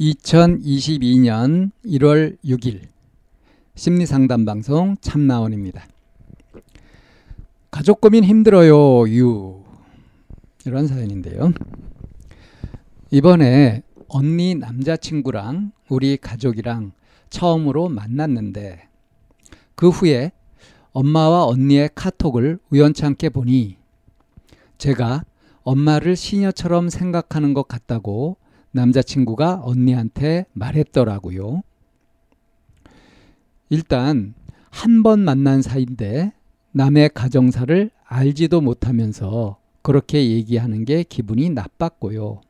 2022년 1월 6일 심리상담 방송 참나원입니다. 가족 고민 힘들어요. 유. 이런 사연인데요. 이번에 언니 남자친구랑 우리 가족이랑 처음으로 만났는데 그 후에 엄마와 언니의 카톡을 우연찮게 보니 제가 엄마를 시녀처럼 생각하는 것 같다고 남자친구가 언니한테 말했더라고요. 일단 한 번 만난 사이인데 남의 가정사를 알지도 못하면서 그렇게 얘기하는 게 기분이 나빴고요.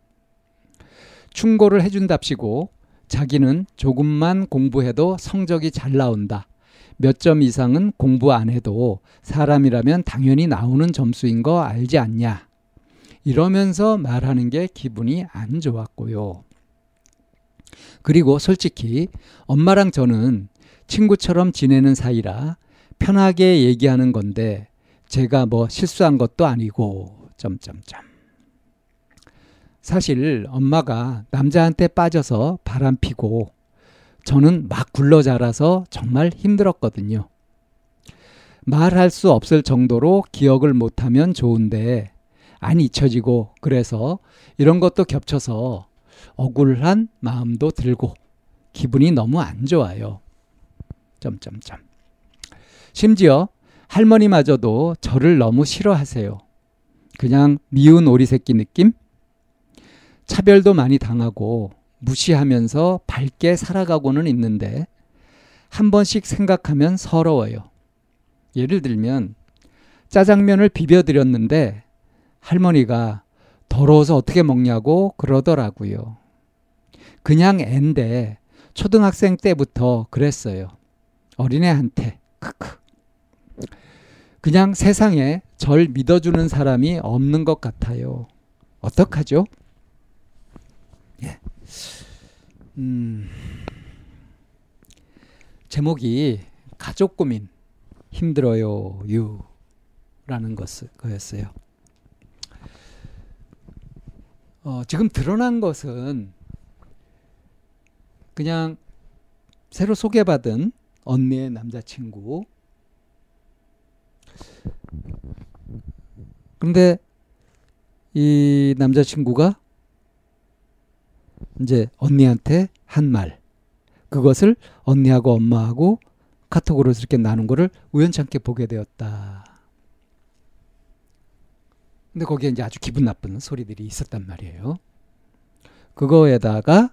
충고를 해준답시고 자기는 조금만 공부해도 성적이 잘 나온다. 몇 점 이상은 공부 안 해도 사람이라면 당연히 나오는 점수인 거 알지 않냐. 이러면서 말하는 게 기분이 안 좋았고요. 그리고 솔직히 엄마랑 저는 친구처럼 지내는 사이라 편하게 얘기하는 건데 제가 뭐 실수한 것도 아니고 점점점. 사실 엄마가 남자한테 빠져서 바람 피고 저는 막 굴러 자라서 정말 힘들었거든요. 말할 수 없을 정도로 기억을 못하면 좋은데 안 잊혀지고 그래서 이런 것도 겹쳐서 억울한 마음도 들고 기분이 너무 안 좋아요. 점점점. 심지어 할머니마저도 저를 너무 싫어하세요. 그냥 미운 오리 새끼 느낌? 차별도 많이 당하고 무시하면서 밝게 살아가고는 있는데 한 번씩 생각하면 서러워요. 예를 들면 짜장면을 비벼드렸는데 할머니가 더러워서 어떻게 먹냐고 그러더라고요. 그냥 앤데 초등학생 때부터 그랬어요. 어린애한테 크크. 그냥 세상에 절 믿어주는 사람이 없는 것 같아요. 어떡하죠? 예. 음, 제목이 가족 고민 힘들어요 유 라는 것을 거였어요. 어, 지금 드러난 것은 그냥 새로 소개받은 언니의 남자친구. 근데 이 남자친구가 이제 언니한테 한 말. 그것을 언니하고 엄마하고 카톡으로 이렇게 나눈 거를 우연찮게 보게 되었다. 근데 거기에 이제 아주 기분 나쁜 소리들이 있었단 말이에요. 그거에다가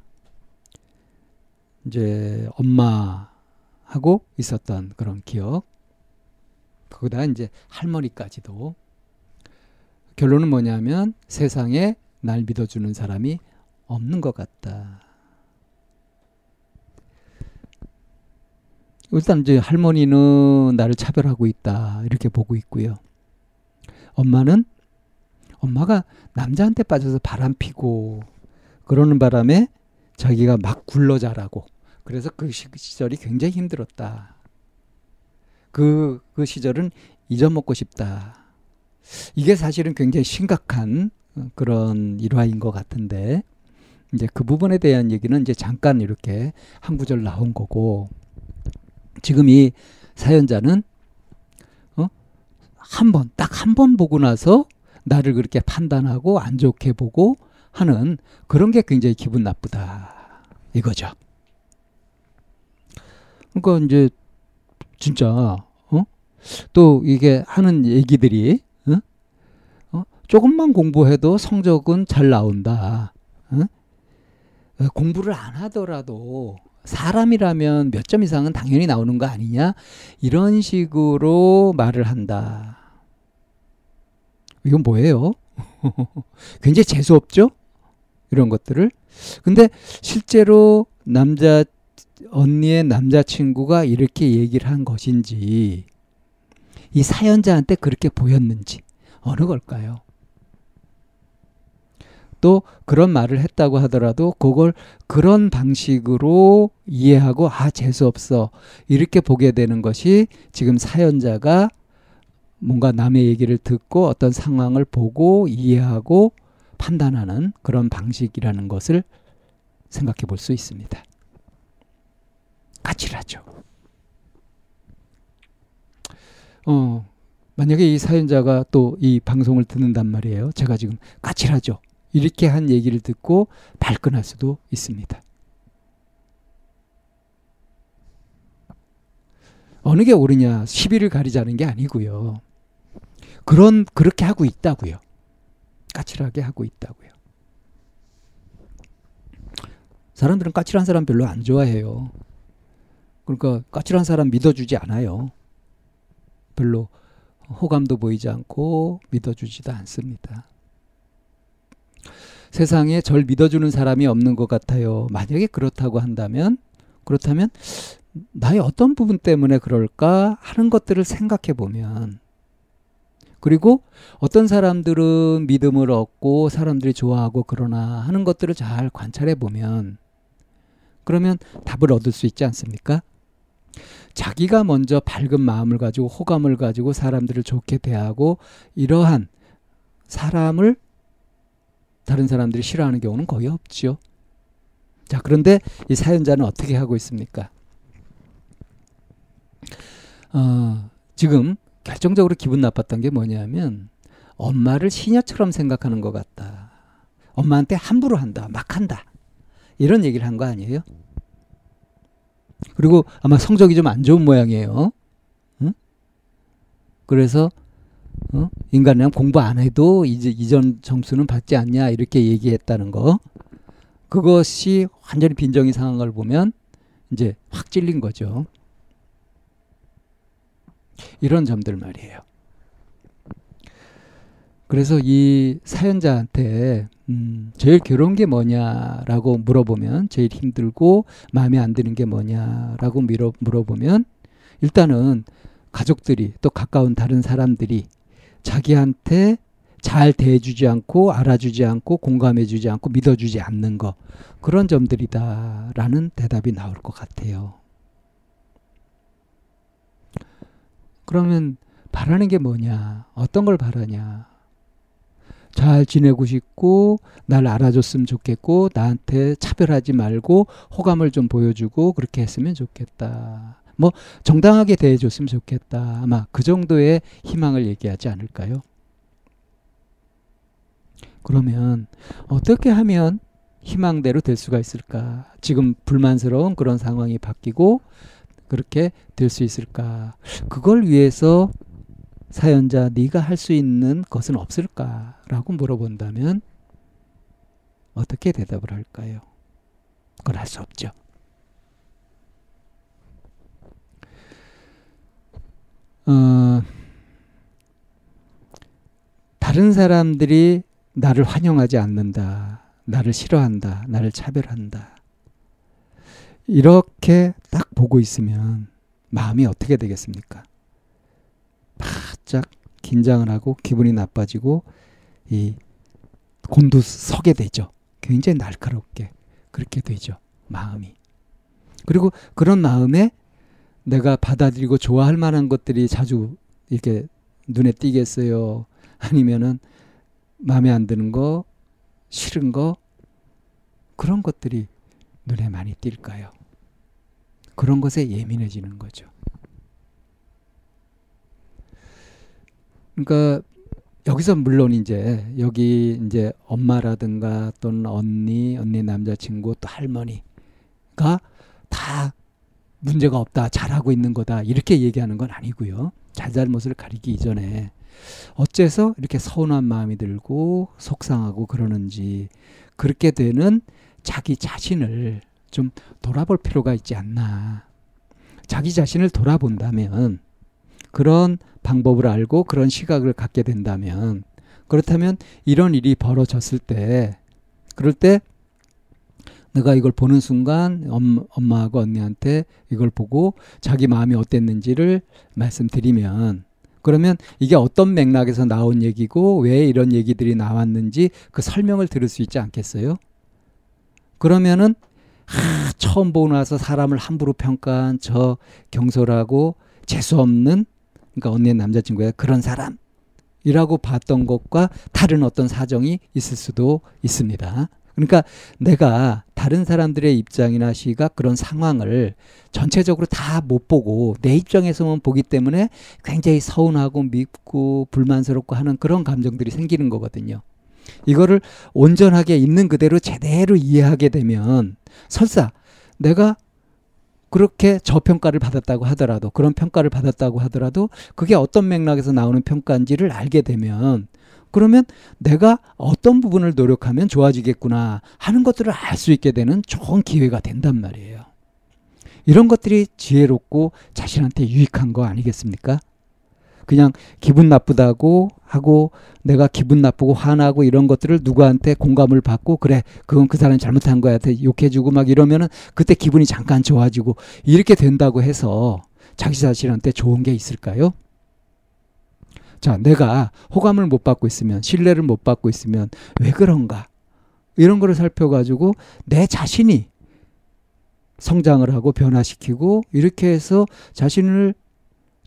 이제 엄마하고 있었던 그런 기억. 거기다 이제 할머니까지도. 결론은 뭐냐면 세상에 날 믿어주는 사람이 없는 것 같다. 일단 이제 할머니는 나를 차별하고 있다. 이렇게 보고 있고요. 엄마는 엄마가 남자한테 빠져서 바람 피고 그러는 바람에 자기가 막 굴러 자라고 그래서 그 시절이 굉장히 힘들었다. 그, 그 시절은 잊어먹고 싶다. 이게 사실은 굉장히 심각한 그런 일화인 것 같은데, 이제 그 부분에 대한 얘기는 이제 잠깐 이렇게 한 구절 나온 거고, 지금 이 사연자는, 어? 한 번, 딱 한 번 보고 나서 나를 그렇게 판단하고 안 좋게 보고 하는 그런 게 굉장히 기분 나쁘다. 이거죠. 그러니까 이제 진짜 어? 또 이게 하는 얘기들이 어? 어? 조금만 공부해도 성적은 잘 나온다. 어? 공부를 안 하더라도 사람이라면 몇 점 이상은 당연히 나오는 거 아니냐? 이런 식으로 말을 한다. 이건 뭐예요? 굉장히 재수없죠? 이런 것들을. 근데 실제로 남자, 언니의 남자친구가 이렇게 얘기를 한 것인지, 이 사연자한테 그렇게 보였는지, 어느 걸까요? 또 그런 말을 했다고 하더라도 그걸 그런 방식으로 이해하고 아 재수 없어 이렇게 보게 되는 것이 지금 사연자가 뭔가 남의 얘기를 듣고 어떤 상황을 보고 이해하고 판단하는 그런 방식이라는 것을 생각해 볼 수 있습니다. 까칠하죠. 어, 만약에 이 사연자가 또 이 방송을 듣는단 말이에요. 제가 지금 까칠하죠. 이렇게 한 얘기를 듣고 발끈할 수도 있습니다. 어느 게 옳으냐 시비를 가리자는 게 아니고요. 그런 그렇게 하고 있다고요. 까칠하게 하고 있다고요. 사람들은 까칠한 사람 별로 안 좋아해요. 그러니까 까칠한 사람 믿어주지 않아요. 별로 호감도 보이지 않고 믿어주지도 않습니다. 세상에 절 믿어주는 사람이 없는 것 같아요. 만약에 그렇다고 한다면, 그렇다면, 나의 어떤 부분 때문에 그럴까 하는 것들을 생각해 보면, 그리고 어떤 사람들은 믿음을 얻고 사람들이 좋아하고 그러나 하는 것들을 잘 관찰해 보면, 그러면 답을 얻을 수 있지 않습니까? 자기가 먼저 밝은 마음을 가지고 호감을 가지고 사람들을 좋게 대하고 이러한 사람을 다른 사람들이 싫어하는 경우는 거의 없죠. 자, 그런데 이 사연자는 어떻게 하고 있습니까? 어, 지금 결정적으로 기분 나빴던 게 뭐냐면 엄마를 시녀처럼 생각하는 것 같다. 엄마한테 함부로 한다. 막 한다. 이런 얘기를 한 거 아니에요? 그리고 아마 성적이 좀 안 좋은 모양이에요. 응? 그래서 어? 인간이랑 공부 안 해도 이제 이전 점수는 받지 않냐 이렇게 얘기했다는 거. 그것이 완전히 빈정이 상한 걸 보면 이제 확 찔린 거죠. 이런 점들 말이에요. 그래서 이 사연자한테 음, 제일 괴로운 게 뭐냐라고 물어보면 제일 힘들고 마음에 안 드는 게 뭐냐라고 물어, 물어보면 일단은 가족들이 또 가까운 다른 사람들이 자기한테 잘 대해주지 않고 알아주지 않고 공감해주지 않고 믿어주지 않는 거 그런 점들이다라는 대답이 나올 것 같아요. 그러면 바라는 게 뭐냐? 어떤 걸 바라냐? 잘 지내고 싶고 날 알아줬으면 좋겠고 나한테 차별하지 말고 호감을 좀 보여주고 그렇게 했으면 좋겠다. 뭐 정당하게 대해줬으면 좋겠다. 아마 그 정도의 희망을 얘기하지 않을까요? 그러면 어떻게 하면 희망대로 될 수가 있을까? 지금 불만스러운 그런 상황이 바뀌고 그렇게 될 수 있을까? 그걸 위해서 사연자 네가 할 수 있는 것은 없을까라고 물어본다면 어떻게 대답을 할까요? 그걸 할 수 없죠. 어, 다른 사람들이 나를 환영하지 않는다. 나를 싫어한다. 나를 차별한다. 이렇게 딱 보고 있으면 마음이 어떻게 되겠습니까? 바짝 긴장을 하고 기분이 나빠지고 이 곤두서게 되죠. 굉장히 날카롭게 그렇게 되죠. 마음이. 그리고 그런 마음에 내가 받아들이고 좋아할 만한 것들이 자주 이렇게 눈에 띄겠어요. 아니면은 마음에 안 드는 거, 싫은 거 그런 것들이 눈에 많이 띌까요? 그런 것에 예민해지는 거죠. 그러니까 여기서 물론 이제 여기 이제 엄마라든가 또는 언니, 언니 남자친구 또 할머니가 다 문제가 없다, 잘하고 있는 거다, 이렇게 얘기하는 건 아니고요. 잘잘못을 가리기 이전에 어째서 이렇게 서운한 마음이 들고 속상하고 그러는지 그렇게 되는 자기 자신을 좀 돌아볼 필요가 있지 않나. 자기 자신을 돌아본다면 그런 방법을 알고 그런 시각을 갖게 된다면 그렇다면 이런 일이 벌어졌을 때 그럴 때 내가 이걸 보는 순간 엄, 엄마하고 언니한테 이걸 보고 자기 마음이 어땠는지를 말씀드리면 그러면 이게 어떤 맥락에서 나온 얘기고 왜 이런 얘기들이 나왔는지 그 설명을 들을 수 있지 않겠어요? 그러면은 하, 처음 보고 나서 사람을 함부로 평가한 저 경솔하고 재수 없는 그러니까 언니의 남자친구야 그런 사람이라고 봤던 것과 다른 어떤 사정이 있을 수도 있습니다. 그러니까 내가 다른 사람들의 입장이나 시각 그런 상황을 전체적으로 다 못 보고 내 입장에서만 보기 때문에 굉장히 서운하고 밉고 불만스럽고 하는 그런 감정들이 생기는 거거든요. 이거를 온전하게 있는 그대로 제대로 이해하게 되면 설사 내가 그렇게 저평가를 받았다고 하더라도 그런 평가를 받았다고 하더라도 그게 어떤 맥락에서 나오는 평가인지를 알게 되면 그러면 내가 어떤 부분을 노력하면 좋아지겠구나 하는 것들을 알 수 있게 되는 좋은 기회가 된단 말이에요. 이런 것들이 지혜롭고 자신한테 유익한 거 아니겠습니까? 그냥 기분 나쁘다고 하고 내가 기분 나쁘고 화나고 이런 것들을 누구한테 공감을 받고 그래 그건 그 사람이 잘못한 거야 욕해주고 막 이러면은 그때 기분이 잠깐 좋아지고 이렇게 된다고 해서 자기 자신한테 좋은 게 있을까요? 자, 내가 호감을 못 받고 있으면, 신뢰를 못 받고 있으면 왜 그런가? 이런 거를 살펴가지고 내 자신이 성장을 하고 변화시키고 이렇게 해서 자신을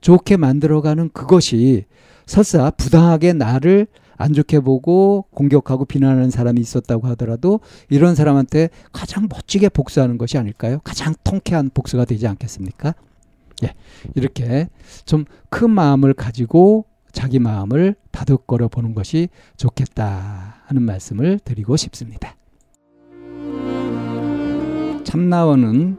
좋게 만들어가는 그것이 설사 부당하게 나를 안 좋게 보고 공격하고 비난하는 사람이 있었다고 하더라도 이런 사람한테 가장 멋지게 복수하는 것이 아닐까요? 가장 통쾌한 복수가 되지 않겠습니까? 예. 이렇게 좀 큰 마음을 가지고 자기 마음을 다독거려 보는 것이 좋겠다 하는 말씀을 드리고 싶습니다. 참나원은